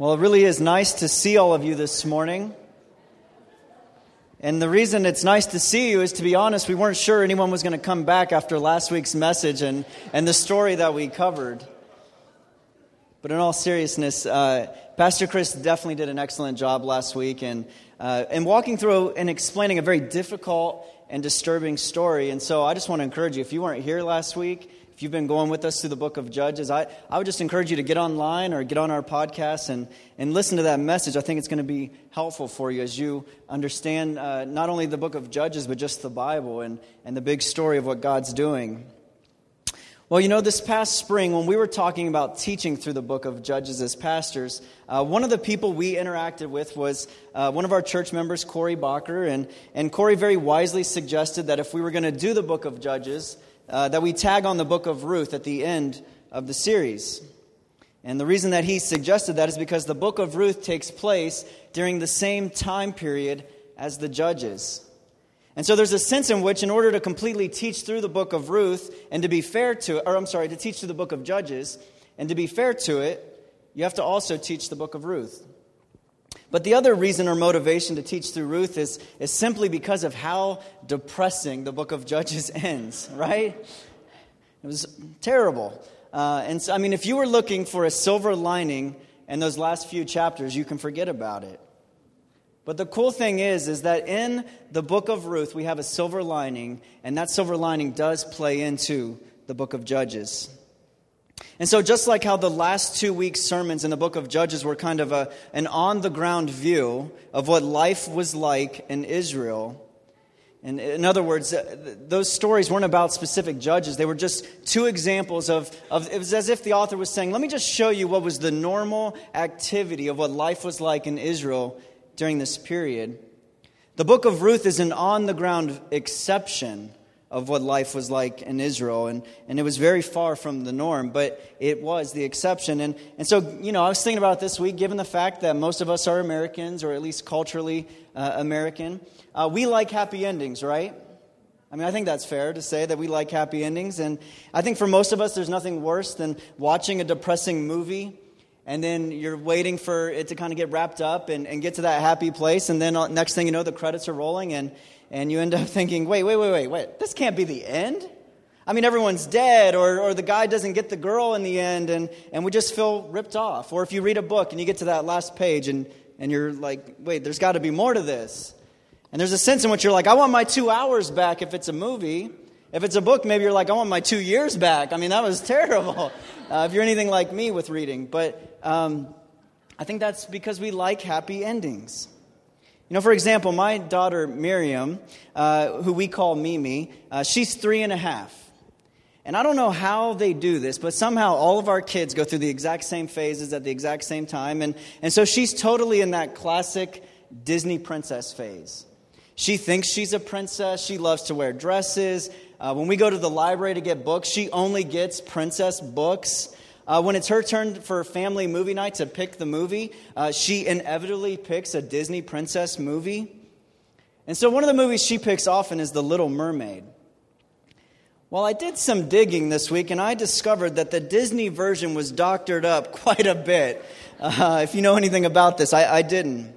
Well, it really is nice to see all of you this morning. And the reason it's nice to see you is, to be honest, we weren't sure anyone was going to come back after last week's message and, and the story that we covered. But in all seriousness, uh, Pastor Chris definitely did an excellent job last week in, uh, in walking through and explaining a very difficult and disturbing story. And so I just want to encourage you if you weren't here last week, if you've been going with us through the book of Judges, I, I would just encourage you to get online or get on our podcast and, and listen to that message. I think it's going to be helpful for you as you understand uh, not only the book of Judges, but just the Bible and, and the big story of what God's doing. Well, you know, this past spring, when we were talking about teaching through the book of Judges as pastors, uh, one of the people we interacted with was uh, one of our church members, Corey Bacher. And, and Corey very wisely suggested that if we were going to do the book of Judges, uh, that we tag on the book of Ruth at the end of the series. And the reason that he suggested that is because the book of Ruth takes place during the same time period as the Judges. And so there's a sense in which, in order to completely teach through the book of Ruth and to be fair to it, or I'm sorry, to teach through the book of Judges and to be fair to it, you have to also teach the book of Ruth. But the other reason or motivation to teach through Ruth is, is simply because of how depressing the book of Judges ends, right? It was terrible. Uh, and so, I mean, if you were looking for a silver lining in those last few chapters, you can forget about it. But the cool thing is, is that in the book of Ruth, we have a silver lining, and that silver lining does play into the book of Judges. And so, just like how the last two weeks' sermons in the book of Judges were kind of a, an on the ground view of what life was like in Israel, and in other words, uh, those stories weren't about specific judges. They were just two examples of, of, it was as if the author was saying, let me just show you what was the normal activity of what life was like in Israel during this period. The book of Ruth is an on the ground exception of what life was like in Israel. And, and it was very far from the norm, but it was the exception. And, and so, you know, I was thinking about this week, given the fact that most of us are Americans, or at least culturally uh, American, uh, we like happy endings, right? I mean, I think that's fair to say that we like happy endings. And I think for most of us, there's nothing worse than watching a depressing movie and then you're waiting for it to kind of get wrapped up and, and get to that happy place. And then uh, next thing you know, the credits are rolling, and, and you end up thinking, wait, wait, wait, wait, wait, this can't be the end. I mean, everyone's dead, or, or the guy doesn't get the girl in the end, and, and we just feel ripped off. Or if you read a book and you get to that last page and, and you're like, wait, there's got to be more to this. And there's a sense in which you're like, I want my two hours back if it's a movie. If it's a book, maybe you're like, I want my two years back. I mean, that was terrible. Uh, if you're anything like me with reading. But um, I think that's because we like happy endings. You know, for example, my daughter Miriam, uh, who we call Mimi, uh, she's three and a half. And I don't know how they do this, but somehow all of our kids go through the exact same phases at the exact same time. And, and so she's totally in that classic Disney princess phase. She thinks she's a princess. She loves to wear dresses. Uh, when we go to the library to get books, she only gets princess books. Uh, when it's her turn for family movie night to pick the movie, uh, she inevitably picks a Disney princess movie. And so one of the movies she picks often is The Little Mermaid. Well, I did some digging this week and I discovered that the Disney version was doctored up quite a bit. Uh, if you know anything about this, I, I didn't.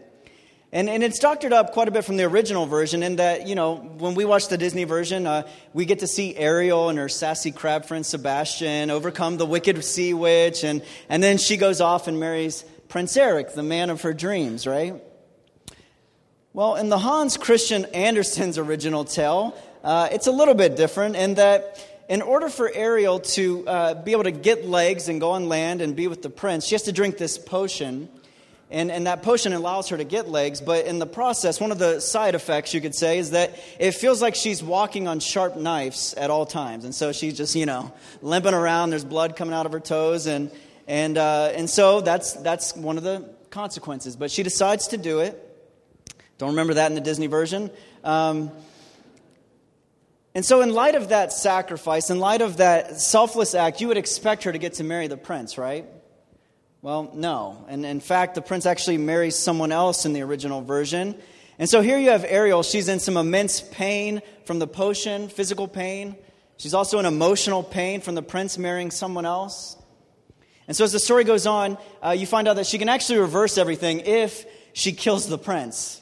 And, and it's doctored up quite a bit from the original version in that, you know, when we watch the Disney version, uh, we get to see Ariel and her sassy crab friend Sebastian overcome the wicked sea witch, and, and then she goes off and marries Prince Eric, the man of her dreams, right? Well, in the Hans Christian Andersen's original tale, uh, it's a little bit different in that in order for Ariel to uh, be able to get legs and go on land and be with the prince, she has to drink this potion and, and that potion allows her to get legs, but in the process, one of the side effects, you could say, is that it feels like she's walking on sharp knives at all times. And so she's just, you know, limping around, there's blood coming out of her toes, and, and, uh, and so that's, that's one of the consequences. But she decides to do it. Don't remember that in the Disney version. Um, and so, in light of that sacrifice, in light of that selfless act, you would expect her to get to marry the prince, right? Well, no. And in fact, the prince actually marries someone else in the original version. And so here you have Ariel. She's in some immense pain from the potion, physical pain. She's also in emotional pain from the prince marrying someone else. And so as the story goes on, uh, you find out that she can actually reverse everything if she kills the prince.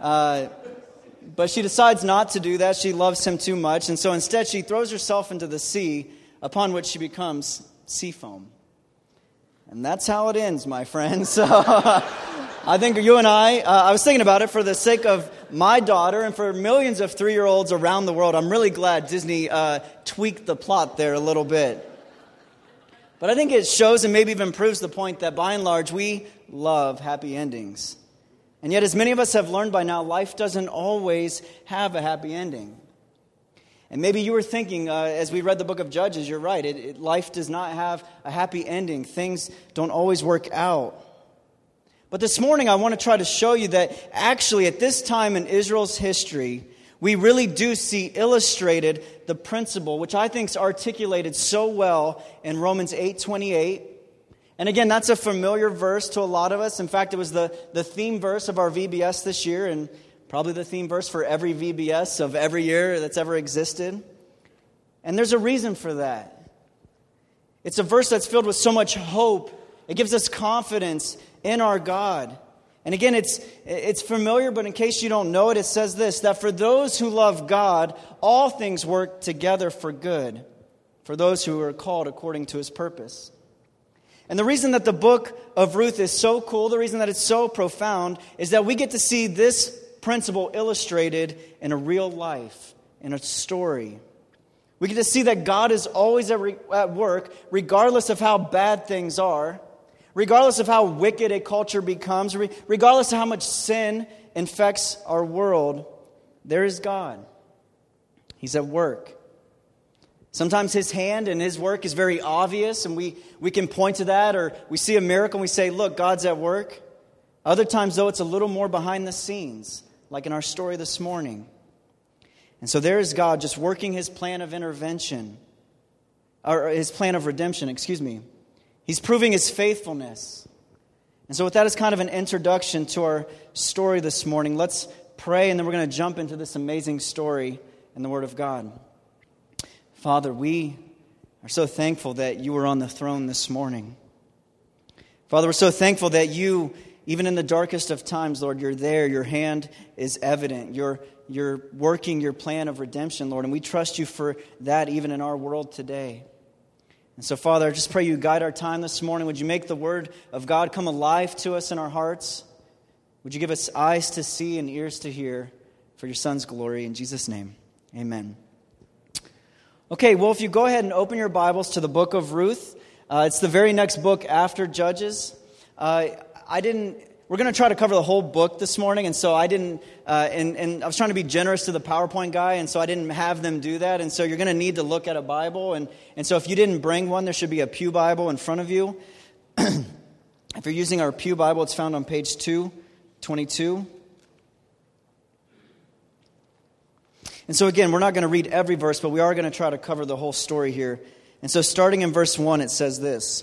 Uh, but she decides not to do that. She loves him too much. And so instead, she throws herself into the sea, upon which she becomes sea foam. And that's how it ends, my friends. So I think you and I, uh, I was thinking about it for the sake of my daughter and for millions of three year olds around the world. I'm really glad Disney uh, tweaked the plot there a little bit. But I think it shows and maybe even proves the point that by and large, we love happy endings. And yet, as many of us have learned by now, life doesn't always have a happy ending. And maybe you were thinking, uh, as we read the book of Judges, you're right. It, it, life does not have a happy ending, things don't always work out. But this morning, I want to try to show you that actually, at this time in Israel's history, we really do see illustrated the principle, which I think is articulated so well in Romans 8 28 and again, that's a familiar verse to a lot of us. In fact, it was the, the theme verse of our VBS this year, and probably the theme verse for every VBS of every year that's ever existed. And there's a reason for that. It's a verse that's filled with so much hope, it gives us confidence in our God. And again, it's, it's familiar, but in case you don't know it, it says this that for those who love God, all things work together for good, for those who are called according to his purpose. And the reason that the book of Ruth is so cool, the reason that it's so profound, is that we get to see this principle illustrated in a real life, in a story. We get to see that God is always at work, regardless of how bad things are, regardless of how wicked a culture becomes, regardless of how much sin infects our world. There is God. He's at work. Sometimes his hand and his work is very obvious, and we, we can point to that, or we see a miracle and we say, Look, God's at work. Other times, though, it's a little more behind the scenes, like in our story this morning. And so there is God just working his plan of intervention, or his plan of redemption, excuse me. He's proving his faithfulness. And so, with that as kind of an introduction to our story this morning, let's pray, and then we're going to jump into this amazing story in the Word of God. Father, we are so thankful that you were on the throne this morning. Father, we're so thankful that you, even in the darkest of times, Lord, you're there. Your hand is evident. You're, you're working your plan of redemption, Lord, and we trust you for that even in our world today. And so, Father, I just pray you guide our time this morning. Would you make the word of God come alive to us in our hearts? Would you give us eyes to see and ears to hear for your Son's glory? In Jesus' name, amen. Okay, well, if you go ahead and open your Bibles to the book of Ruth, uh, it's the very next book after Judges. Uh, I didn't. We're going to try to cover the whole book this morning, and so I didn't. Uh, and, and I was trying to be generous to the PowerPoint guy, and so I didn't have them do that. And so you're going to need to look at a Bible, and and so if you didn't bring one, there should be a pew Bible in front of you. if you're using our pew Bible, it's found on page two, twenty-two. And so, again, we're not going to read every verse, but we are going to try to cover the whole story here. And so, starting in verse 1, it says this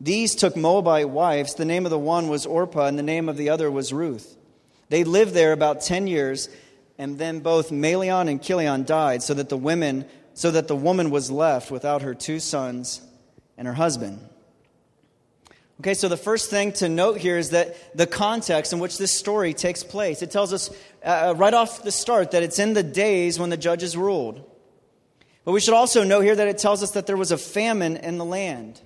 These took Moabite wives. The name of the one was Orpah, and the name of the other was Ruth. They lived there about ten years, and then both Mahlon and Chilion died, so that the women, so that the woman was left without her two sons and her husband. Okay, so the first thing to note here is that the context in which this story takes place. It tells us uh, uh, right off the start that it's in the days when the judges ruled. But we should also note here that it tells us that there was a famine in the land.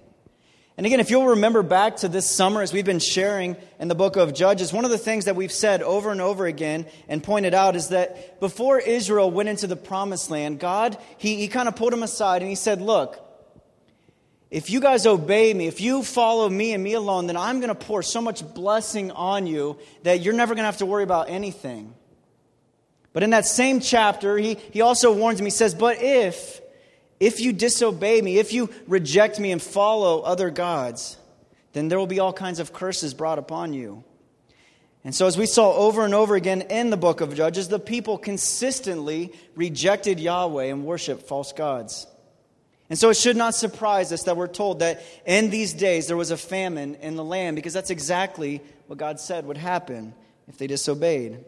And again, if you'll remember back to this summer as we've been sharing in the book of Judges, one of the things that we've said over and over again and pointed out is that before Israel went into the promised land, God, he, he kind of pulled him aside and he said, Look, if you guys obey me, if you follow me and me alone, then I'm going to pour so much blessing on you that you're never going to have to worry about anything. But in that same chapter, he, he also warns me, he says, But if, If you disobey me, if you reject me and follow other gods, then there will be all kinds of curses brought upon you. And so, as we saw over and over again in the book of Judges, the people consistently rejected Yahweh and worshiped false gods. And so, it should not surprise us that we're told that in these days there was a famine in the land, because that's exactly what God said would happen if they disobeyed.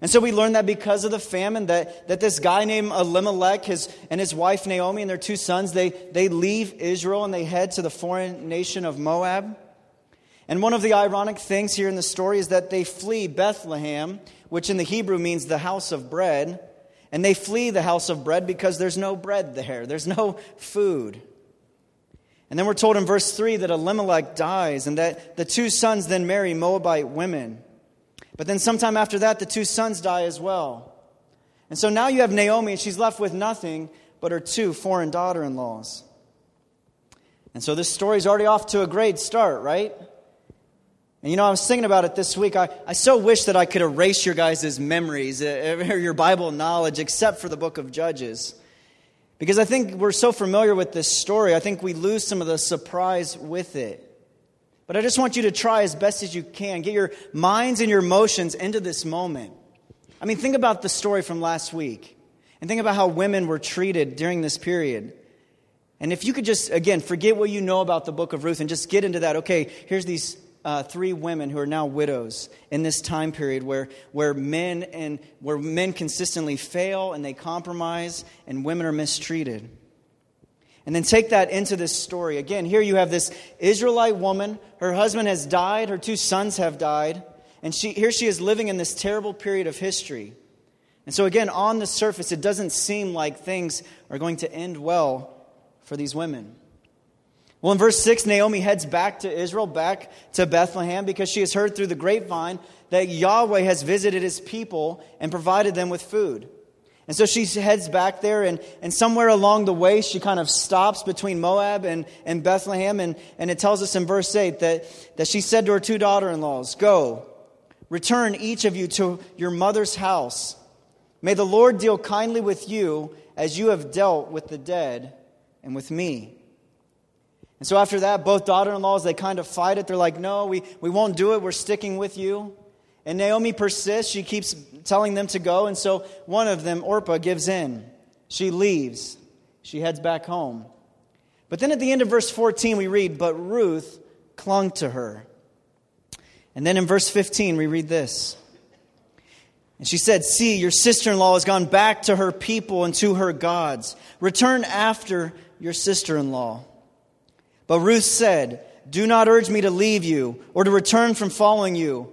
And so we learn that because of the famine, that, that this guy named Elimelech his, and his wife Naomi and their two sons, they, they leave Israel and they head to the foreign nation of Moab. And one of the ironic things here in the story is that they flee Bethlehem, which in the Hebrew means the house of bread. And they flee the house of bread because there's no bread there, there's no food. And then we're told in verse 3 that Elimelech dies and that the two sons then marry Moabite women. But then sometime after that, the two sons die as well. And so now you have Naomi, and she's left with nothing but her two foreign daughter in laws. And so this story's already off to a great start, right? And you know, I was thinking about it this week. I, I so wish that I could erase your guys' memories uh, or your Bible knowledge except for the book of Judges. Because I think we're so familiar with this story, I think we lose some of the surprise with it. But I just want you to try as best as you can. Get your minds and your emotions into this moment. I mean, think about the story from last week and think about how women were treated during this period. And if you could just, again, forget what you know about the book of Ruth and just get into that, okay, here's these uh, three women who are now widows in this time period where, where men and where men consistently fail and they compromise and women are mistreated. And then take that into this story. Again, here you have this Israelite woman. Her husband has died, her two sons have died, and she, here she is living in this terrible period of history. And so, again, on the surface, it doesn't seem like things are going to end well for these women. Well, in verse 6, Naomi heads back to Israel, back to Bethlehem, because she has heard through the grapevine that Yahweh has visited his people and provided them with food. And so she heads back there, and, and somewhere along the way, she kind of stops between Moab and, and Bethlehem. And, and it tells us in verse 8 that, that she said to her two daughter in laws, Go, return each of you to your mother's house. May the Lord deal kindly with you as you have dealt with the dead and with me. And so after that, both daughter in laws, they kind of fight it. They're like, No, we, we won't do it. We're sticking with you. And Naomi persists. She keeps telling them to go. And so one of them, Orpah, gives in. She leaves. She heads back home. But then at the end of verse 14, we read, But Ruth clung to her. And then in verse 15, we read this. And she said, See, your sister in law has gone back to her people and to her gods. Return after your sister in law. But Ruth said, Do not urge me to leave you or to return from following you.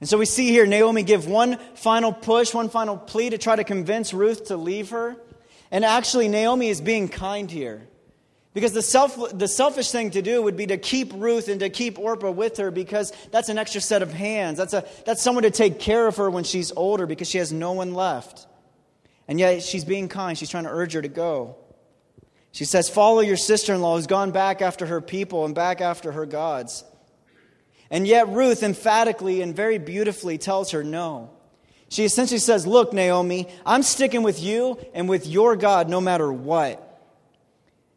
And so we see here Naomi give one final push, one final plea to try to convince Ruth to leave her. And actually, Naomi is being kind here. Because the, self, the selfish thing to do would be to keep Ruth and to keep Orpah with her because that's an extra set of hands. That's, a, that's someone to take care of her when she's older because she has no one left. And yet she's being kind. She's trying to urge her to go. She says, Follow your sister in law who's gone back after her people and back after her gods. And yet, Ruth emphatically and very beautifully tells her no. She essentially says, Look, Naomi, I'm sticking with you and with your God no matter what.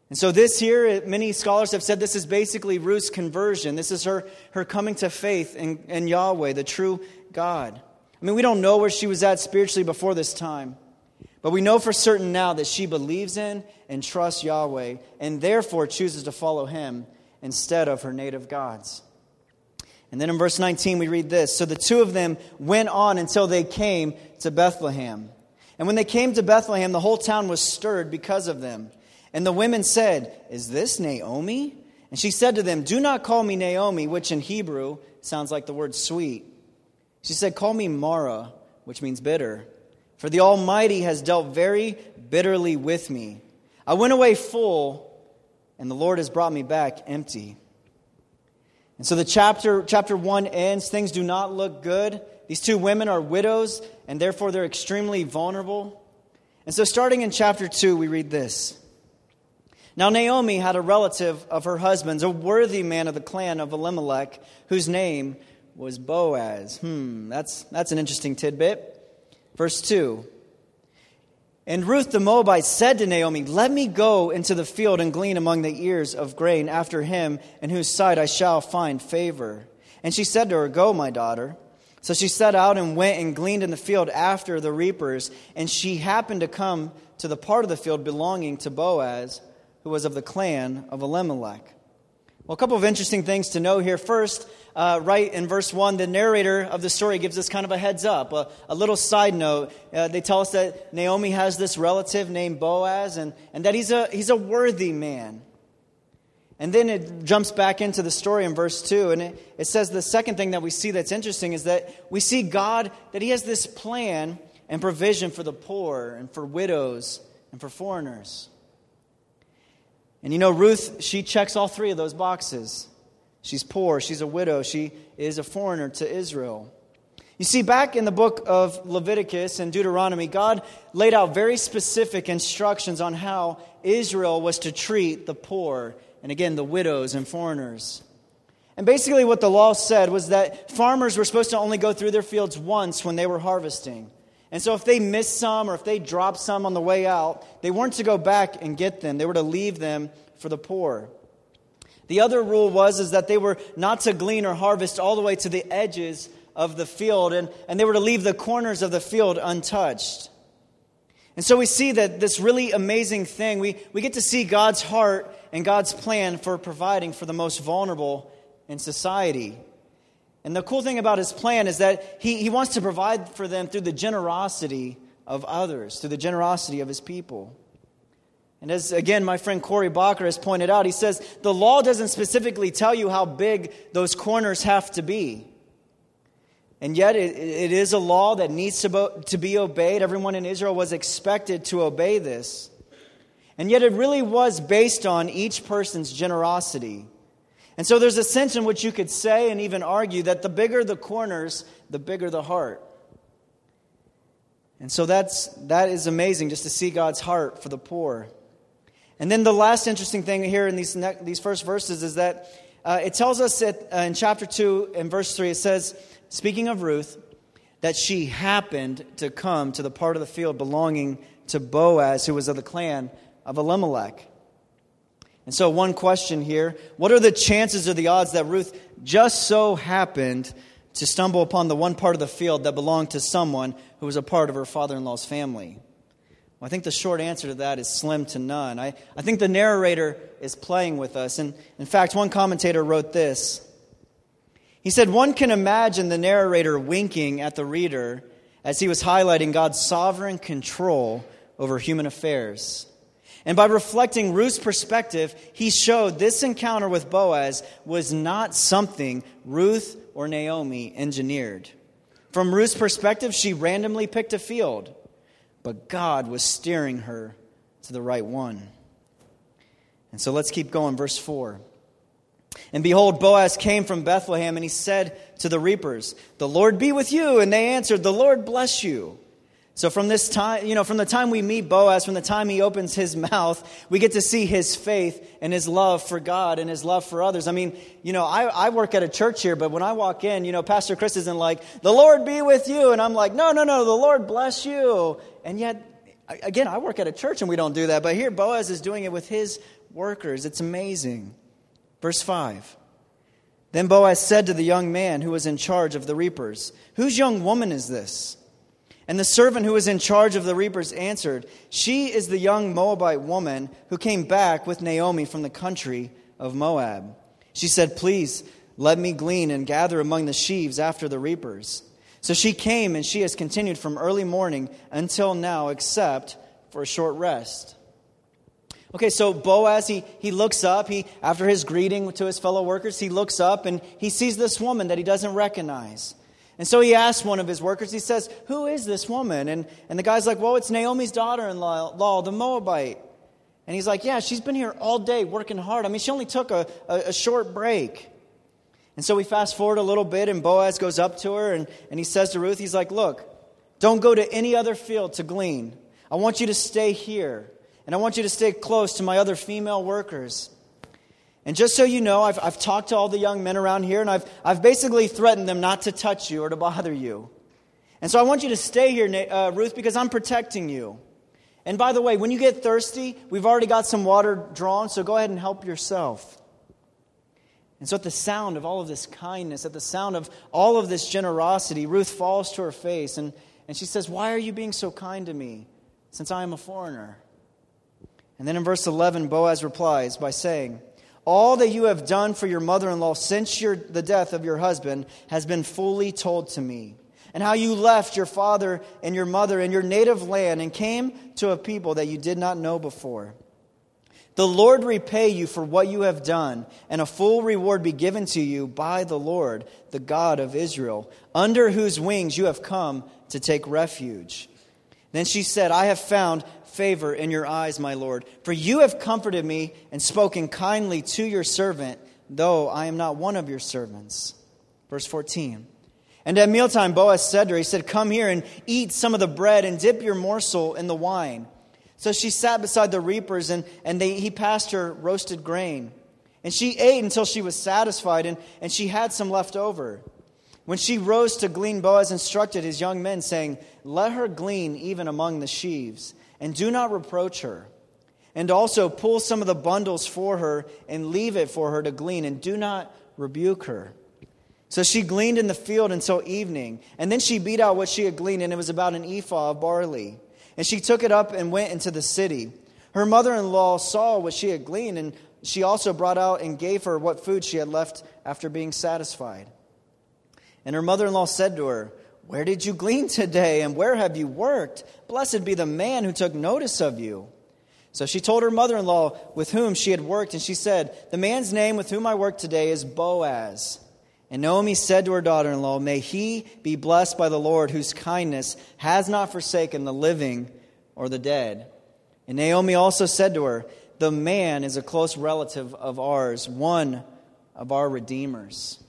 And so, this here, many scholars have said this is basically Ruth's conversion. This is her, her coming to faith in, in Yahweh, the true God. I mean, we don't know where she was at spiritually before this time, but we know for certain now that she believes in and trusts Yahweh and therefore chooses to follow him instead of her native gods. And then in verse 19, we read this So the two of them went on until they came to Bethlehem. And when they came to Bethlehem, the whole town was stirred because of them. And the women said, Is this Naomi? And she said to them, Do not call me Naomi, which in Hebrew sounds like the word sweet. She said, Call me Mara, which means bitter. For the Almighty has dealt very bitterly with me. I went away full, and the Lord has brought me back empty. And so the chapter, chapter 1 ends. Things do not look good. These two women are widows, and therefore they're extremely vulnerable. And so, starting in chapter 2, we read this. Now, Naomi had a relative of her husband's, a worthy man of the clan of Elimelech, whose name was Boaz. Hmm, that's, that's an interesting tidbit. Verse 2 And Ruth the Moabite said to Naomi, Let me go into the field and glean among the ears of grain after him in whose sight I shall find favor. And she said to her, Go, my daughter. So she set out and went and gleaned in the field after the reapers. And she happened to come to the part of the field belonging to Boaz, who was of the clan of Elimelech. Well, a couple of interesting things to know here. First, uh, right in verse 1, the narrator of the story gives us kind of a heads up, a, a little side note. Uh, they tell us that Naomi has this relative named Boaz and, and that he's a, he's a worthy man. And then it jumps back into the story in verse 2, and it, it says the second thing that we see that's interesting is that we see God, that He has this plan and provision for the poor and for widows and for foreigners. And you know, Ruth, she checks all three of those boxes. She's poor, she's a widow, she is a foreigner to Israel. You see, back in the book of Leviticus and Deuteronomy, God laid out very specific instructions on how Israel was to treat the poor and again, the widows and foreigners. And basically, what the law said was that farmers were supposed to only go through their fields once when they were harvesting. And so, if they missed some or if they dropped some on the way out, they weren't to go back and get them. They were to leave them for the poor. The other rule was is that they were not to glean or harvest all the way to the edges of the field, and, and they were to leave the corners of the field untouched. And so we see that this really amazing thing, we, we get to see God's heart and God's plan for providing for the most vulnerable in society. And the cool thing about his plan is that he, he wants to provide for them through the generosity of others, through the generosity of his people. And as again, my friend Corey Bacher has pointed out, he says the law doesn't specifically tell you how big those corners have to be. And yet, it, it is a law that needs to, to be obeyed. Everyone in Israel was expected to obey this. And yet, it really was based on each person's generosity. And so, there's a sense in which you could say and even argue that the bigger the corners, the bigger the heart. And so, that's, that is amazing just to see God's heart for the poor. And then the last interesting thing here in these, these first verses is that uh, it tells us that, uh, in chapter 2 and verse 3, it says, speaking of Ruth, that she happened to come to the part of the field belonging to Boaz, who was of the clan of Elimelech. And so, one question here what are the chances or the odds that Ruth just so happened to stumble upon the one part of the field that belonged to someone who was a part of her father in law's family? Well, I think the short answer to that is slim to none. I, I think the narrator is playing with us. And in fact, one commentator wrote this. He said, One can imagine the narrator winking at the reader as he was highlighting God's sovereign control over human affairs. And by reflecting Ruth's perspective, he showed this encounter with Boaz was not something Ruth or Naomi engineered. From Ruth's perspective, she randomly picked a field but God was steering her to the right one. And so let's keep going. Verse 4. And behold, Boaz came from Bethlehem, and he said to the reapers, The Lord be with you. And they answered, The Lord bless you. So from this time, you know, from the time we meet Boaz, from the time he opens his mouth, we get to see his faith and his love for God and his love for others. I mean, you know, I, I work at a church here, but when I walk in, you know, Pastor Chris isn't like, the Lord be with you. And I'm like, no, no, no, the Lord bless you. And yet, again, I work at a church and we don't do that. But here, Boaz is doing it with his workers. It's amazing. Verse 5. Then Boaz said to the young man who was in charge of the reapers, Whose young woman is this? And the servant who was in charge of the reapers answered, She is the young Moabite woman who came back with Naomi from the country of Moab. She said, Please let me glean and gather among the sheaves after the reapers. So she came, and she has continued from early morning until now, except for a short rest. Okay, so Boaz, he, he looks up. He, after his greeting to his fellow workers, he looks up and he sees this woman that he doesn't recognize. And so he asks one of his workers, he says, Who is this woman? And, and the guy's like, Well, it's Naomi's daughter in law, the Moabite. And he's like, Yeah, she's been here all day working hard. I mean, she only took a, a, a short break. And so we fast forward a little bit, and Boaz goes up to her and, and he says to Ruth, He's like, Look, don't go to any other field to glean. I want you to stay here, and I want you to stay close to my other female workers. And just so you know, I've, I've talked to all the young men around here, and I've, I've basically threatened them not to touch you or to bother you. And so I want you to stay here, uh, Ruth, because I'm protecting you. And by the way, when you get thirsty, we've already got some water drawn, so go ahead and help yourself. And so, at the sound of all of this kindness, at the sound of all of this generosity, Ruth falls to her face and, and she says, Why are you being so kind to me, since I am a foreigner? And then in verse 11, Boaz replies by saying, All that you have done for your mother in law since your, the death of your husband has been fully told to me and how you left your father and your mother and your native land and came to a people that you did not know before. The Lord repay you for what you have done, and a full reward be given to you by the Lord, the God of Israel, under whose wings you have come to take refuge. Then she said, I have found favor in your eyes, my Lord, for you have comforted me and spoken kindly to your servant, though I am not one of your servants. Verse 14. And at mealtime, Boaz said to her, He said, Come here and eat some of the bread and dip your morsel in the wine. So she sat beside the reapers, and, and they, he passed her roasted grain. And she ate until she was satisfied, and, and she had some left over. When she rose to glean, Boaz instructed his young men, saying, Let her glean even among the sheaves, and do not reproach her. And also pull some of the bundles for her, and leave it for her to glean, and do not rebuke her. So she gleaned in the field until evening, and then she beat out what she had gleaned, and it was about an ephah of barley. And she took it up and went into the city. Her mother in law saw what she had gleaned, and she also brought out and gave her what food she had left after being satisfied. And her mother in law said to her, Where did you glean today, and where have you worked? Blessed be the man who took notice of you. So she told her mother in law with whom she had worked, and she said, The man's name with whom I work today is Boaz. And Naomi said to her daughter in law, May he be blessed by the Lord, whose kindness has not forsaken the living or the dead. And Naomi also said to her, The man is a close relative of ours, one of our redeemers.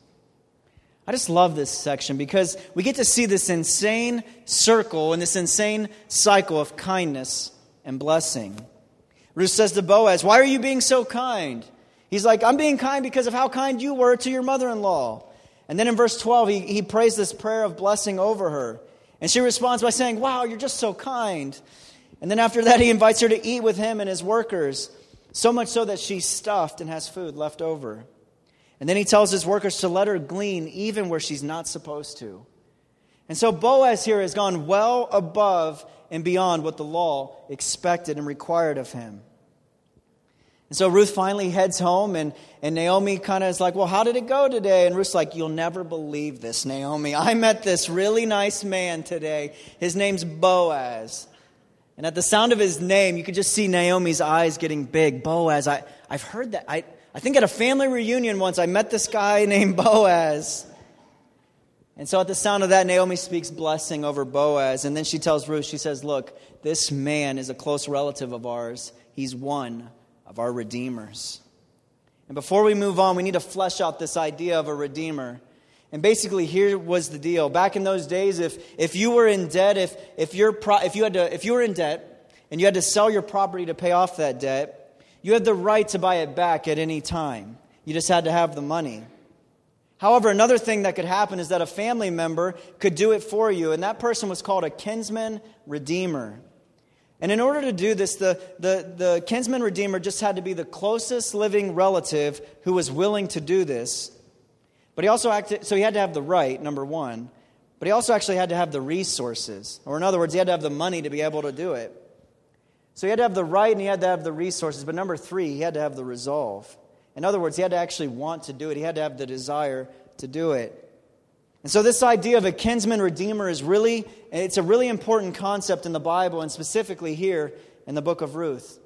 I just love this section because we get to see this insane circle and this insane cycle of kindness and blessing. Ruth says to Boaz, Why are you being so kind? He's like, I'm being kind because of how kind you were to your mother in law. And then in verse 12, he, he prays this prayer of blessing over her. And she responds by saying, Wow, you're just so kind. And then after that, he invites her to eat with him and his workers, so much so that she's stuffed and has food left over. And then he tells his workers to let her glean even where she's not supposed to. And so Boaz here has gone well above and beyond what the law expected and required of him. And so Ruth finally heads home, and, and Naomi kind of is like, Well, how did it go today? And Ruth's like, You'll never believe this, Naomi. I met this really nice man today. His name's Boaz. And at the sound of his name, you could just see Naomi's eyes getting big. Boaz, I, I've heard that. I, I think at a family reunion once, I met this guy named Boaz. And so at the sound of that, Naomi speaks blessing over Boaz. And then she tells Ruth, She says, Look, this man is a close relative of ours. He's one of our redeemers. And before we move on, we need to flesh out this idea of a redeemer. And basically, here was the deal. Back in those days, if, if you were in debt, if, if, you're pro, if, you had to, if you were in debt and you had to sell your property to pay off that debt, you had the right to buy it back at any time. You just had to have the money. However, another thing that could happen is that a family member could do it for you, and that person was called a kinsman redeemer. And in order to do this, the, the, the kinsman redeemer just had to be the closest living relative who was willing to do this. But he also acted, so he had to have the right, number one, but he also actually had to have the resources. Or in other words, he had to have the money to be able to do it. So he had to have the right and he had to have the resources. But number three, he had to have the resolve. In other words, he had to actually want to do it, he had to have the desire to do it. And so this idea of a kinsman redeemer is really it's a really important concept in the Bible and specifically here in the book of Ruth.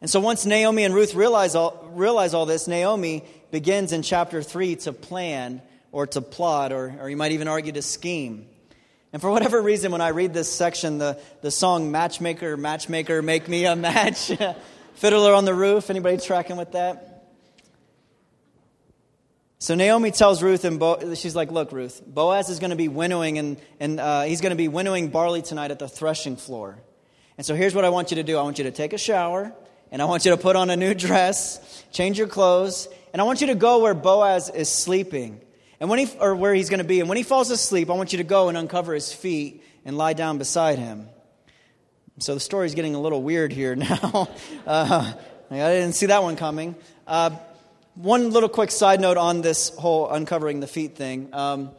And so once Naomi and Ruth realize all, realize all this, Naomi begins in chapter 3 to plan or to plot or, or you might even argue to scheme. And for whatever reason, when I read this section, the, the song Matchmaker, Matchmaker, Make Me a Match, Fiddler on the Roof, anybody tracking with that? So Naomi tells Ruth, and Bo- she's like, Look, Ruth, Boaz is going to be winnowing, and, and uh, he's going to be winnowing barley tonight at the threshing floor. And so here's what I want you to do I want you to take a shower, and I want you to put on a new dress, change your clothes, and I want you to go where Boaz is sleeping. And when he, or where he's going to be. And when he falls asleep, I want you to go and uncover his feet and lie down beside him. So the story's getting a little weird here now. uh, I didn't see that one coming. Uh, one little quick side note on this whole uncovering the feet thing. Um,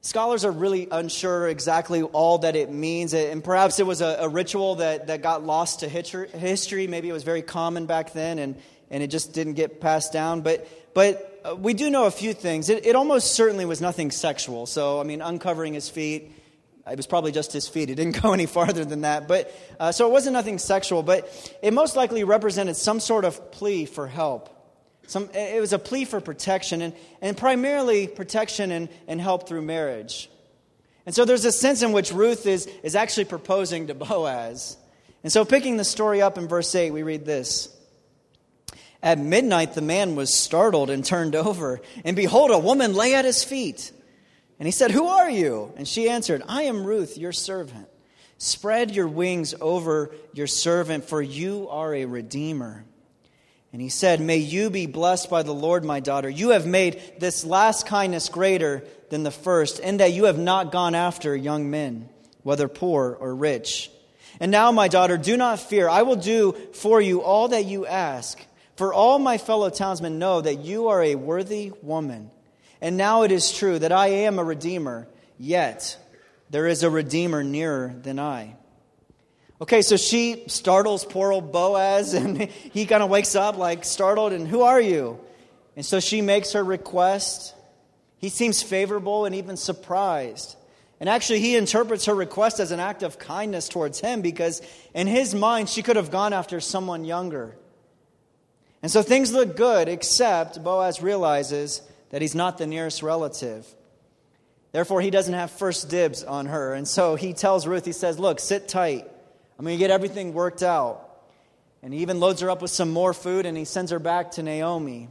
scholars are really unsure exactly all that it means, and perhaps it was a, a ritual that, that got lost to history. Maybe it was very common back then, and, and it just didn't get passed down. But, but uh, we do know a few things. It, it almost certainly was nothing sexual. So, I mean, uncovering his feet, it was probably just his feet. It didn't go any farther than that. But, uh, so it wasn't nothing sexual, but it most likely represented some sort of plea for help. Some, it was a plea for protection, and, and primarily protection and, and help through marriage. And so there's a sense in which Ruth is, is actually proposing to Boaz. And so, picking the story up in verse 8, we read this At midnight, the man was startled and turned over, and behold, a woman lay at his feet. And he said, Who are you? And she answered, I am Ruth, your servant. Spread your wings over your servant, for you are a redeemer. And he said, May you be blessed by the Lord, my daughter. You have made this last kindness greater than the first, in that you have not gone after young men, whether poor or rich. And now, my daughter, do not fear. I will do for you all that you ask. For all my fellow townsmen know that you are a worthy woman. And now it is true that I am a redeemer, yet there is a redeemer nearer than I. Okay, so she startles poor old Boaz, and he kind of wakes up like startled, and who are you? And so she makes her request. He seems favorable and even surprised. And actually, he interprets her request as an act of kindness towards him because, in his mind, she could have gone after someone younger. And so things look good, except Boaz realizes that he's not the nearest relative. Therefore, he doesn't have first dibs on her. And so he tells Ruth, he says, Look, sit tight. I'm going to get everything worked out. And he even loads her up with some more food and he sends her back to Naomi.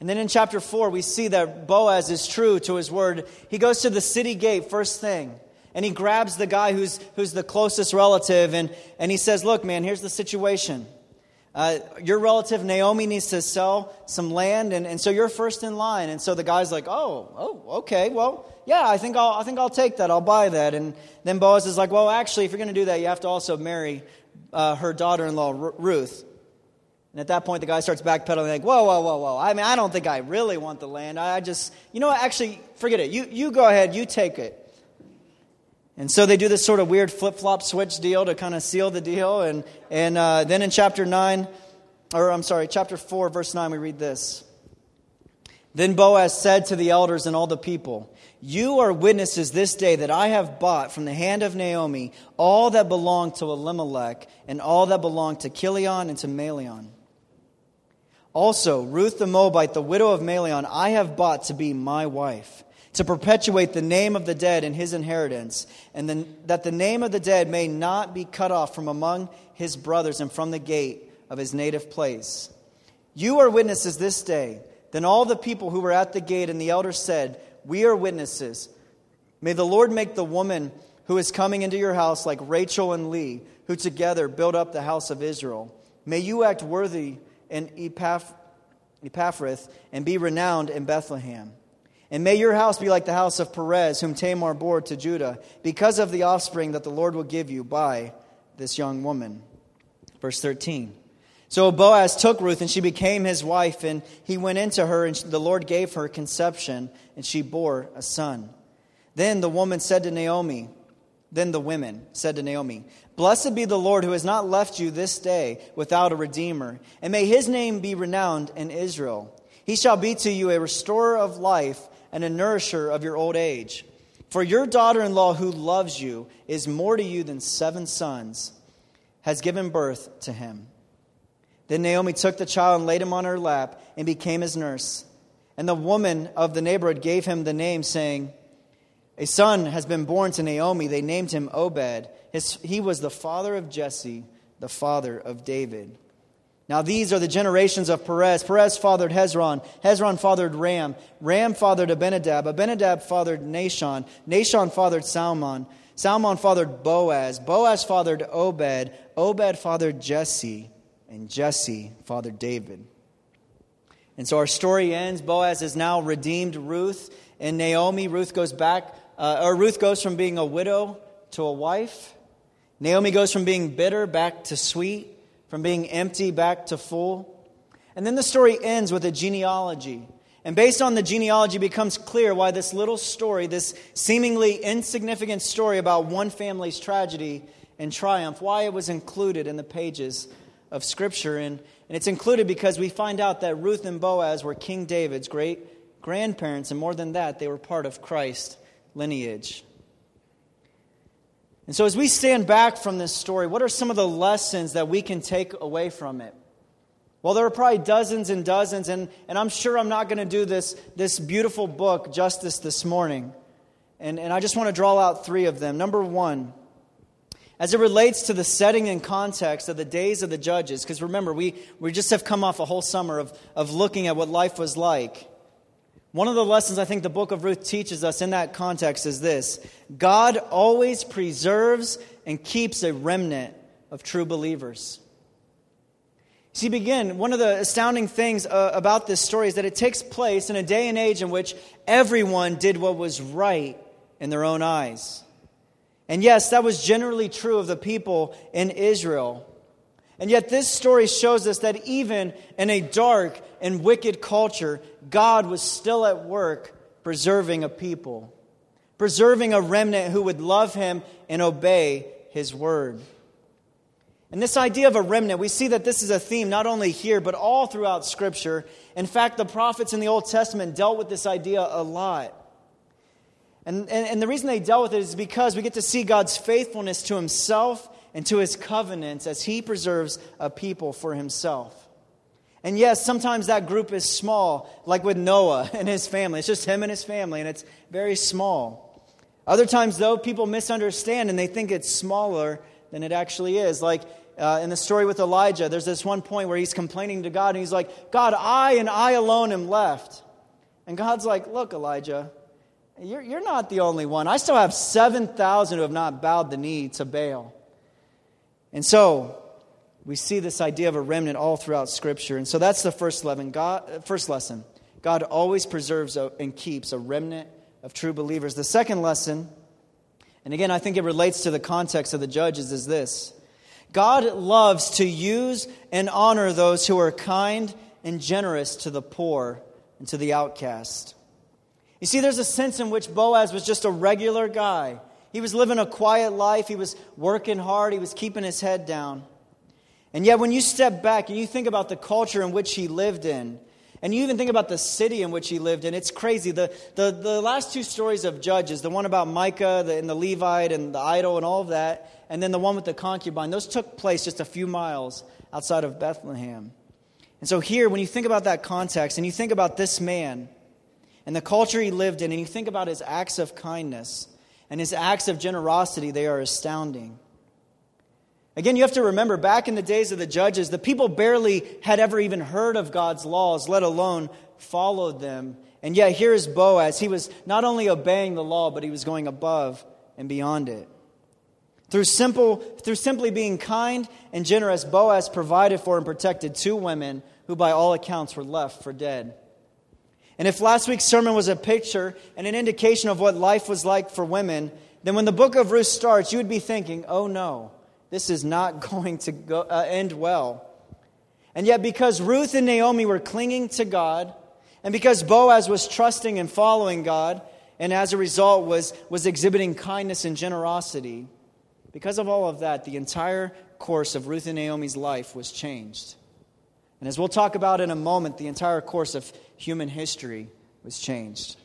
And then in chapter 4, we see that Boaz is true to his word. He goes to the city gate first thing and he grabs the guy who's, who's the closest relative and, and he says, Look, man, here's the situation. Uh, your relative Naomi needs to sell some land, and, and so you're first in line. And so the guy's like, Oh, oh, okay, well, yeah, I think I'll, I think I'll take that. I'll buy that. And then Boaz is like, well, actually, if you're going to do that, you have to also marry uh, her daughter-in-law, Ruth. And at that point, the guy starts backpedaling, like, whoa, whoa, whoa, whoa. I mean, I don't think I really want the land. I just, you know what, actually, forget it. You, you go ahead, you take it. And so they do this sort of weird flip flop switch deal to kind of seal the deal. And, and uh, then in chapter 9, or I'm sorry, chapter 4, verse 9, we read this. Then Boaz said to the elders and all the people, you are witnesses this day that I have bought from the hand of Naomi all that belonged to Elimelech and all that belonged to Chilion and to Mahlon. Also, Ruth the Moabite, the widow of Mahlon, I have bought to be my wife, to perpetuate the name of the dead in his inheritance, and that the name of the dead may not be cut off from among his brothers and from the gate of his native place. You are witnesses this day. Then all the people who were at the gate and the elders said, we are witnesses. May the Lord make the woman who is coming into your house like Rachel and Leah, who together built up the house of Israel. May you act worthy in Epaph- Epaphrath and be renowned in Bethlehem. And may your house be like the house of Perez, whom Tamar bore to Judah, because of the offspring that the Lord will give you by this young woman. Verse 13. So Boaz took Ruth, and she became his wife, and he went into her, and the Lord gave her conception, and she bore a son. Then the woman said to Naomi, then the women said to Naomi, Blessed be the Lord who has not left you this day without a redeemer, and may his name be renowned in Israel. He shall be to you a restorer of life and a nourisher of your old age. For your daughter in law who loves you is more to you than seven sons, has given birth to him. Then Naomi took the child and laid him on her lap and became his nurse. And the woman of the neighborhood gave him the name, saying, A son has been born to Naomi. They named him Obed. His, he was the father of Jesse, the father of David. Now these are the generations of Perez. Perez fathered Hezron. Hezron fathered Ram. Ram fathered Abinadab. Abinadab fathered Nahshon. Nahshon fathered Salmon. Salmon fathered Boaz. Boaz fathered Obed. Obed fathered Jesse. And Jesse fathered David. And so our story ends. Boaz has now redeemed Ruth and Naomi. Ruth goes back, uh, or Ruth goes from being a widow to a wife. Naomi goes from being bitter back to sweet from being empty back to full. And then the story ends with a genealogy. And based on the genealogy, becomes clear why this little story, this seemingly insignificant story about one family's tragedy and triumph, why it was included in the pages of Scripture. And, and it's included because we find out that Ruth and Boaz were King David's great grandparents, and more than that, they were part of Christ's lineage. And so, as we stand back from this story, what are some of the lessons that we can take away from it? Well, there are probably dozens and dozens, and, and I'm sure I'm not going to do this, this beautiful book justice this morning. And, and I just want to draw out three of them. Number one, as it relates to the setting and context of the days of the judges, because remember, we, we just have come off a whole summer of, of looking at what life was like. One of the lessons I think the book of Ruth teaches us in that context is this God always preserves and keeps a remnant of true believers. See, begin, one of the astounding things uh, about this story is that it takes place in a day and age in which everyone did what was right in their own eyes. And yes, that was generally true of the people in Israel. And yet, this story shows us that even in a dark and wicked culture, God was still at work preserving a people, preserving a remnant who would love him and obey his word. And this idea of a remnant, we see that this is a theme not only here, but all throughout Scripture. In fact, the prophets in the Old Testament dealt with this idea a lot. And, and, and the reason they dealt with it is because we get to see God's faithfulness to himself and to his covenants as he preserves a people for himself. And yes, sometimes that group is small, like with Noah and his family. It's just him and his family, and it's very small. Other times, though, people misunderstand and they think it's smaller than it actually is. Like uh, in the story with Elijah, there's this one point where he's complaining to God, and he's like, God, I and I alone am left. And God's like, Look, Elijah, you're, you're not the only one. I still have 7,000 who have not bowed the knee to Baal. And so, we see this idea of a remnant all throughout Scripture. And so that's the first, lesson. God, uh, first lesson. God always preserves and keeps a remnant of true believers. The second lesson, and again, I think it relates to the context of the judges, is this God loves to use and honor those who are kind and generous to the poor and to the outcast. You see, there's a sense in which Boaz was just a regular guy. He was living a quiet life. He was working hard. He was keeping his head down. And yet, when you step back and you think about the culture in which he lived in, and you even think about the city in which he lived in, it's crazy. The, the, the last two stories of Judges, the one about Micah the, and the Levite and the idol and all of that, and then the one with the concubine, those took place just a few miles outside of Bethlehem. And so, here, when you think about that context and you think about this man and the culture he lived in, and you think about his acts of kindness, and his acts of generosity, they are astounding. Again, you have to remember, back in the days of the judges, the people barely had ever even heard of God's laws, let alone followed them. And yet, here is Boaz. He was not only obeying the law, but he was going above and beyond it. Through, simple, through simply being kind and generous, Boaz provided for and protected two women who, by all accounts, were left for dead. And if last week's sermon was a picture and an indication of what life was like for women, then when the book of Ruth starts, you would be thinking, oh no, this is not going to go, uh, end well. And yet, because Ruth and Naomi were clinging to God, and because Boaz was trusting and following God, and as a result was, was exhibiting kindness and generosity, because of all of that, the entire course of Ruth and Naomi's life was changed. And as we'll talk about in a moment, the entire course of human history was changed.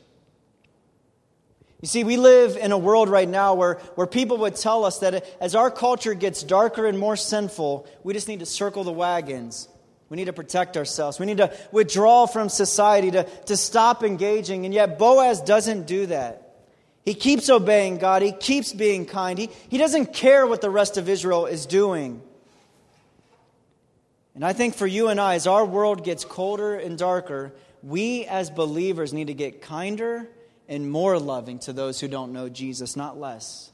You see, we live in a world right now where, where people would tell us that as our culture gets darker and more sinful, we just need to circle the wagons. We need to protect ourselves. We need to withdraw from society, to, to stop engaging. And yet, Boaz doesn't do that. He keeps obeying God, he keeps being kind, he, he doesn't care what the rest of Israel is doing. And I think for you and I, as our world gets colder and darker, we as believers need to get kinder and more loving to those who don't know Jesus, not less.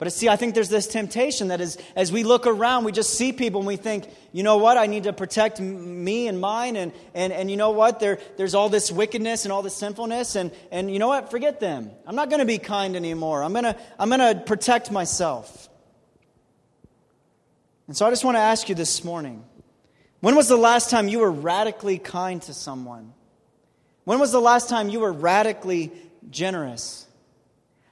But see, I think there's this temptation that is, as we look around, we just see people and we think, you know what, I need to protect me and mine. And, and, and you know what, there, there's all this wickedness and all this sinfulness. And, and you know what, forget them. I'm not going to be kind anymore. I'm going to I'm going to protect myself. And so I just want to ask you this morning when was the last time you were radically kind to someone? When was the last time you were radically generous?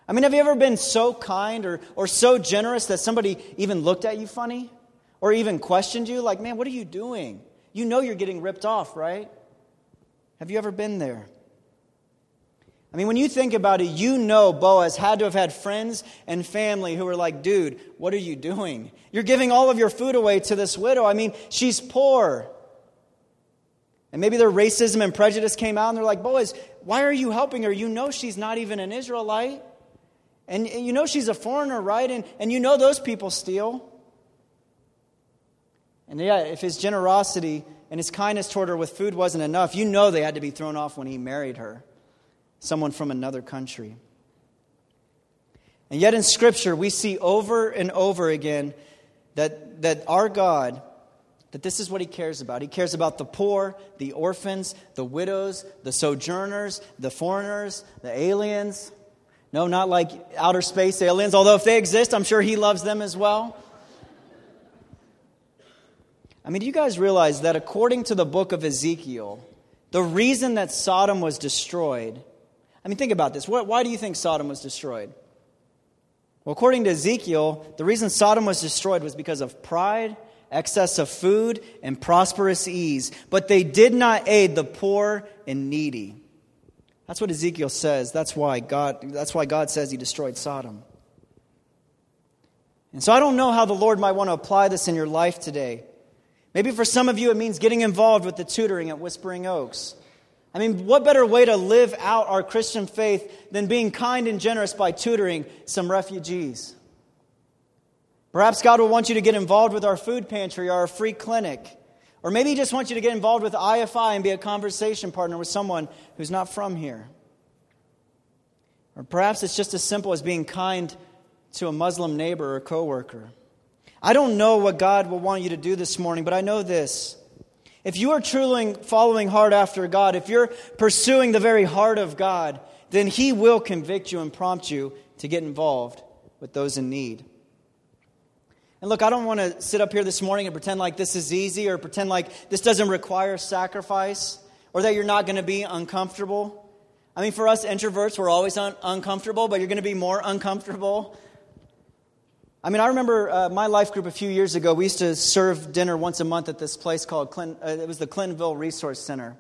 I mean, have you ever been so kind or, or so generous that somebody even looked at you funny or even questioned you? Like, man, what are you doing? You know you're getting ripped off, right? Have you ever been there? I mean, when you think about it, you know Boaz had to have had friends and family who were like, dude, what are you doing? You're giving all of your food away to this widow. I mean, she's poor. And maybe their racism and prejudice came out and they're like, Boaz, why are you helping her? You know she's not even an Israelite. And, and you know she's a foreigner, right? And, and you know those people steal. And yeah, if his generosity and his kindness toward her with food wasn't enough, you know they had to be thrown off when he married her, someone from another country. And yet in Scripture, we see over and over again that, that our God, that this is what He cares about. He cares about the poor, the orphans, the widows, the sojourners, the foreigners, the aliens, no, not like outer space aliens, although if they exist, I'm sure he loves them as well. I mean, do you guys realize that according to the book of Ezekiel, the reason that Sodom was destroyed, I mean, think about this. Why do you think Sodom was destroyed? Well, according to Ezekiel, the reason Sodom was destroyed was because of pride, excess of food, and prosperous ease. But they did not aid the poor and needy. That's what Ezekiel says. That's why God, that's why God says he destroyed Sodom. And so I don't know how the Lord might want to apply this in your life today. Maybe for some of you, it means getting involved with the tutoring at Whispering Oaks. I mean, what better way to live out our Christian faith than being kind and generous by tutoring some refugees? Perhaps God will want you to get involved with our food pantry or our free clinic. Or maybe he just wants you to get involved with IFI and be a conversation partner with someone who's not from here. Or perhaps it's just as simple as being kind to a Muslim neighbor or coworker. I don't know what God will want you to do this morning, but I know this. If you are truly following hard after God, if you're pursuing the very heart of God, then He will convict you and prompt you to get involved with those in need. And look, I don't want to sit up here this morning and pretend like this is easy or pretend like this doesn't require sacrifice or that you're not going to be uncomfortable. I mean, for us introverts, we're always un- uncomfortable, but you're going to be more uncomfortable. I mean, I remember uh, my life group a few years ago, we used to serve dinner once a month at this place called, Clint, uh, it was the Clintonville Resource Center.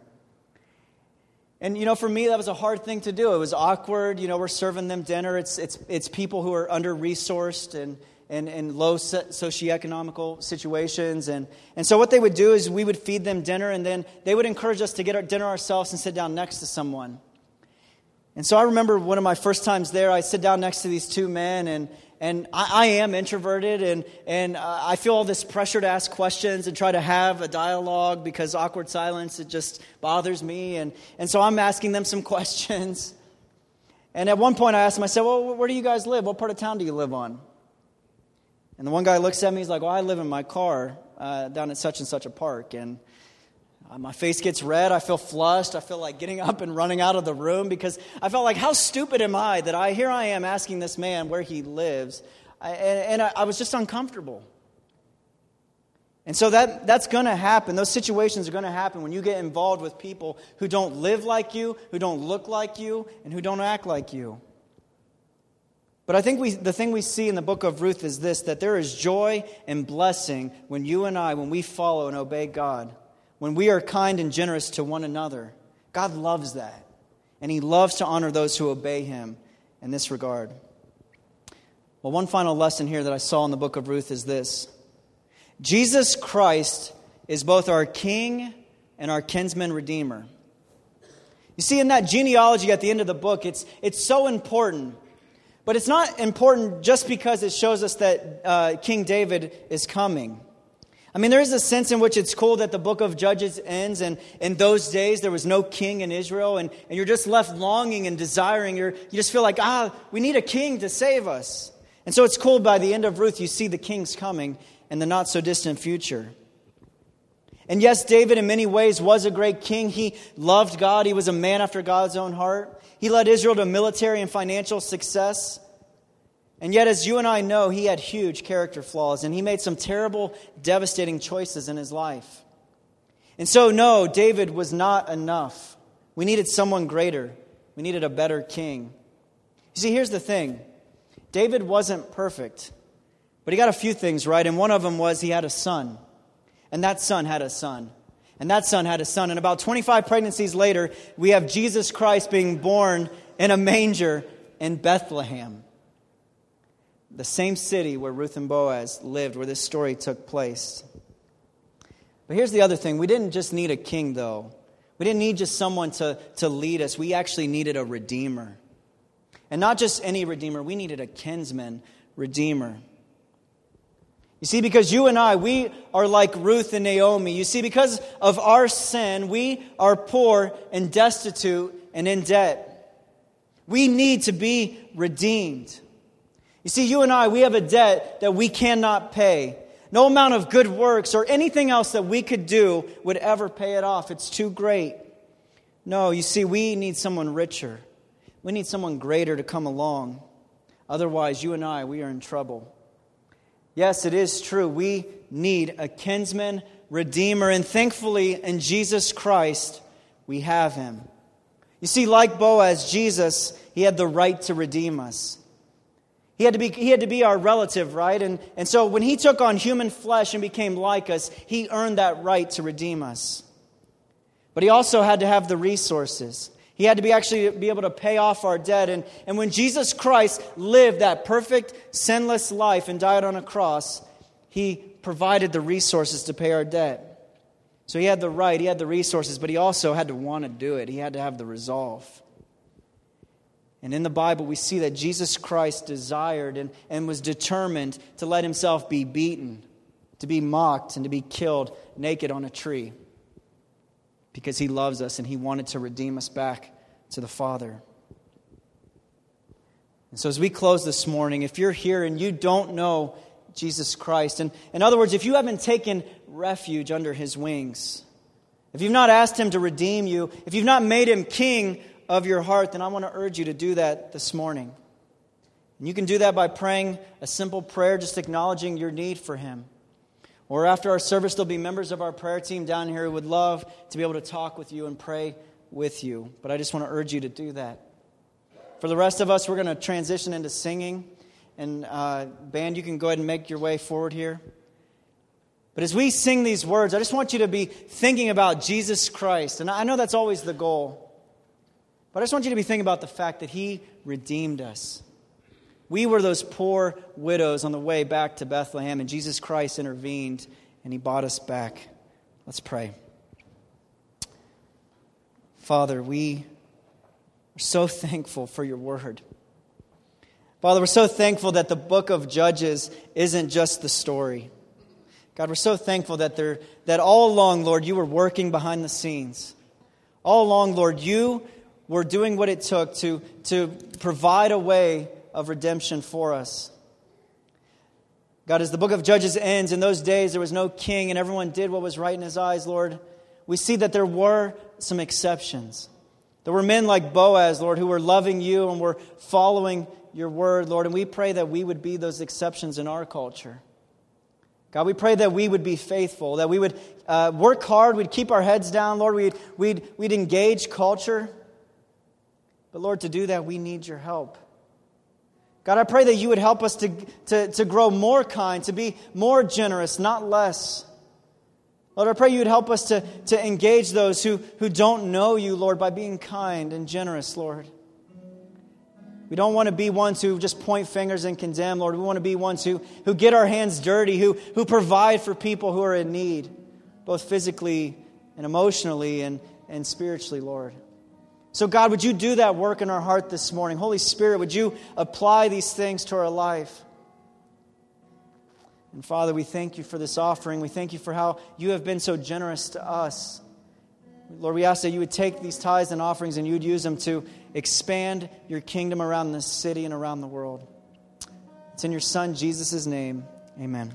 And, you know, for me, that was a hard thing to do. It was awkward. You know, we're serving them dinner. It's, it's, it's people who are under resourced and, and, and low socioeconomical situations. And, and so, what they would do is we would feed them dinner, and then they would encourage us to get our dinner ourselves and sit down next to someone. And so, I remember one of my first times there, I sit down next to these two men, and, and I, I am introverted, and, and uh, I feel all this pressure to ask questions and try to have a dialogue because awkward silence, it just bothers me. And, and so, I'm asking them some questions. And at one point, I asked them, I said, Well, where do you guys live? What part of town do you live on? And the one guy looks at me, he's like, Well, I live in my car uh, down at such and such a park. And Uh, my face gets red. I feel flushed. I feel like getting up and running out of the room because I felt like, How stupid am I that I, here I am asking this man where he lives? I, and, and I, I was just uncomfortable. And so that, that's going to happen. Those situations are going to happen when you get involved with people who don't live like you, who don't look like you, and who don't act like you. But I think we, the thing we see in the book of Ruth is this that there is joy and blessing when you and I, when we follow and obey God, when we are kind and generous to one another. God loves that. And He loves to honor those who obey Him in this regard. Well, one final lesson here that I saw in the book of Ruth is this Jesus Christ is both our King and our kinsman redeemer. You see, in that genealogy at the end of the book, it's, it's so important but it's not important just because it shows us that uh, King David is coming. I mean, there is a sense in which it's cool that the book of Judges ends, and in those days there was no king in Israel, and, and you're just left longing and desiring. You're, you just feel like, ah, we need a king to save us. And so it's cool by the end of Ruth, you see the kings coming in the not so distant future. And yes, David in many ways was a great king. He loved God, he was a man after God's own heart. He led Israel to military and financial success. And yet, as you and I know, he had huge character flaws and he made some terrible, devastating choices in his life. And so, no, David was not enough. We needed someone greater, we needed a better king. You see, here's the thing David wasn't perfect, but he got a few things right, and one of them was he had a son. And that son had a son. And that son had a son. And about 25 pregnancies later, we have Jesus Christ being born in a manger in Bethlehem the same city where Ruth and Boaz lived, where this story took place. But here's the other thing we didn't just need a king, though. We didn't need just someone to, to lead us. We actually needed a redeemer. And not just any redeemer, we needed a kinsman redeemer. You see, because you and I, we are like Ruth and Naomi. You see, because of our sin, we are poor and destitute and in debt. We need to be redeemed. You see, you and I, we have a debt that we cannot pay. No amount of good works or anything else that we could do would ever pay it off. It's too great. No, you see, we need someone richer. We need someone greater to come along. Otherwise, you and I, we are in trouble. Yes, it is true. We need a kinsman, redeemer, and thankfully, in Jesus Christ, we have him. You see, like Boaz, Jesus, he had the right to redeem us. He had to be, he had to be our relative, right? And, and so when he took on human flesh and became like us, he earned that right to redeem us. But he also had to have the resources. He had to be actually be able to pay off our debt. And, and when Jesus Christ lived that perfect, sinless life and died on a cross, he provided the resources to pay our debt. So he had the right, he had the resources, but he also had to want to do it. He had to have the resolve. And in the Bible, we see that Jesus Christ desired and, and was determined to let himself be beaten, to be mocked, and to be killed naked on a tree because he loves us and he wanted to redeem us back to the Father. And so, as we close this morning, if you're here and you don't know Jesus Christ, and in other words, if you haven't taken refuge under his wings, if you've not asked him to redeem you, if you've not made him king of your heart, then I want to urge you to do that this morning. And you can do that by praying a simple prayer, just acknowledging your need for Him. Or after our service, there'll be members of our prayer team down here who would love to be able to talk with you and pray with you. But I just want to urge you to do that. For the rest of us, we're going to transition into singing. And, uh, band, you can go ahead and make your way forward here. But as we sing these words, I just want you to be thinking about Jesus Christ. And I know that's always the goal. But I just want you to be thinking about the fact that He redeemed us. We were those poor widows on the way back to Bethlehem, and Jesus Christ intervened and He bought us back. Let's pray. Father, we are so thankful for your word. Father, we're so thankful that the book of Judges isn't just the story. God, we're so thankful that, there, that all along, Lord, you were working behind the scenes. All along, Lord, you were doing what it took to, to provide a way of redemption for us. God, as the book of Judges ends, in those days there was no king and everyone did what was right in his eyes, Lord. We see that there were some exceptions. There were men like Boaz, Lord, who were loving you and were following your word, Lord. And we pray that we would be those exceptions in our culture. God, we pray that we would be faithful, that we would uh, work hard, we'd keep our heads down, Lord, we'd, we'd, we'd engage culture. But Lord, to do that, we need your help. God, I pray that you would help us to, to, to grow more kind, to be more generous, not less. Lord, I pray you would help us to, to engage those who, who don't know you, Lord, by being kind and generous, Lord. We don't want to be ones who just point fingers and condemn, Lord. We want to be ones who, who get our hands dirty, who, who provide for people who are in need, both physically and emotionally and, and spiritually, Lord. So, God, would you do that work in our heart this morning? Holy Spirit, would you apply these things to our life? And Father, we thank you for this offering. We thank you for how you have been so generous to us. Lord, we ask that you would take these tithes and offerings and you would use them to expand your kingdom around this city and around the world. It's in your Son, Jesus' name. Amen.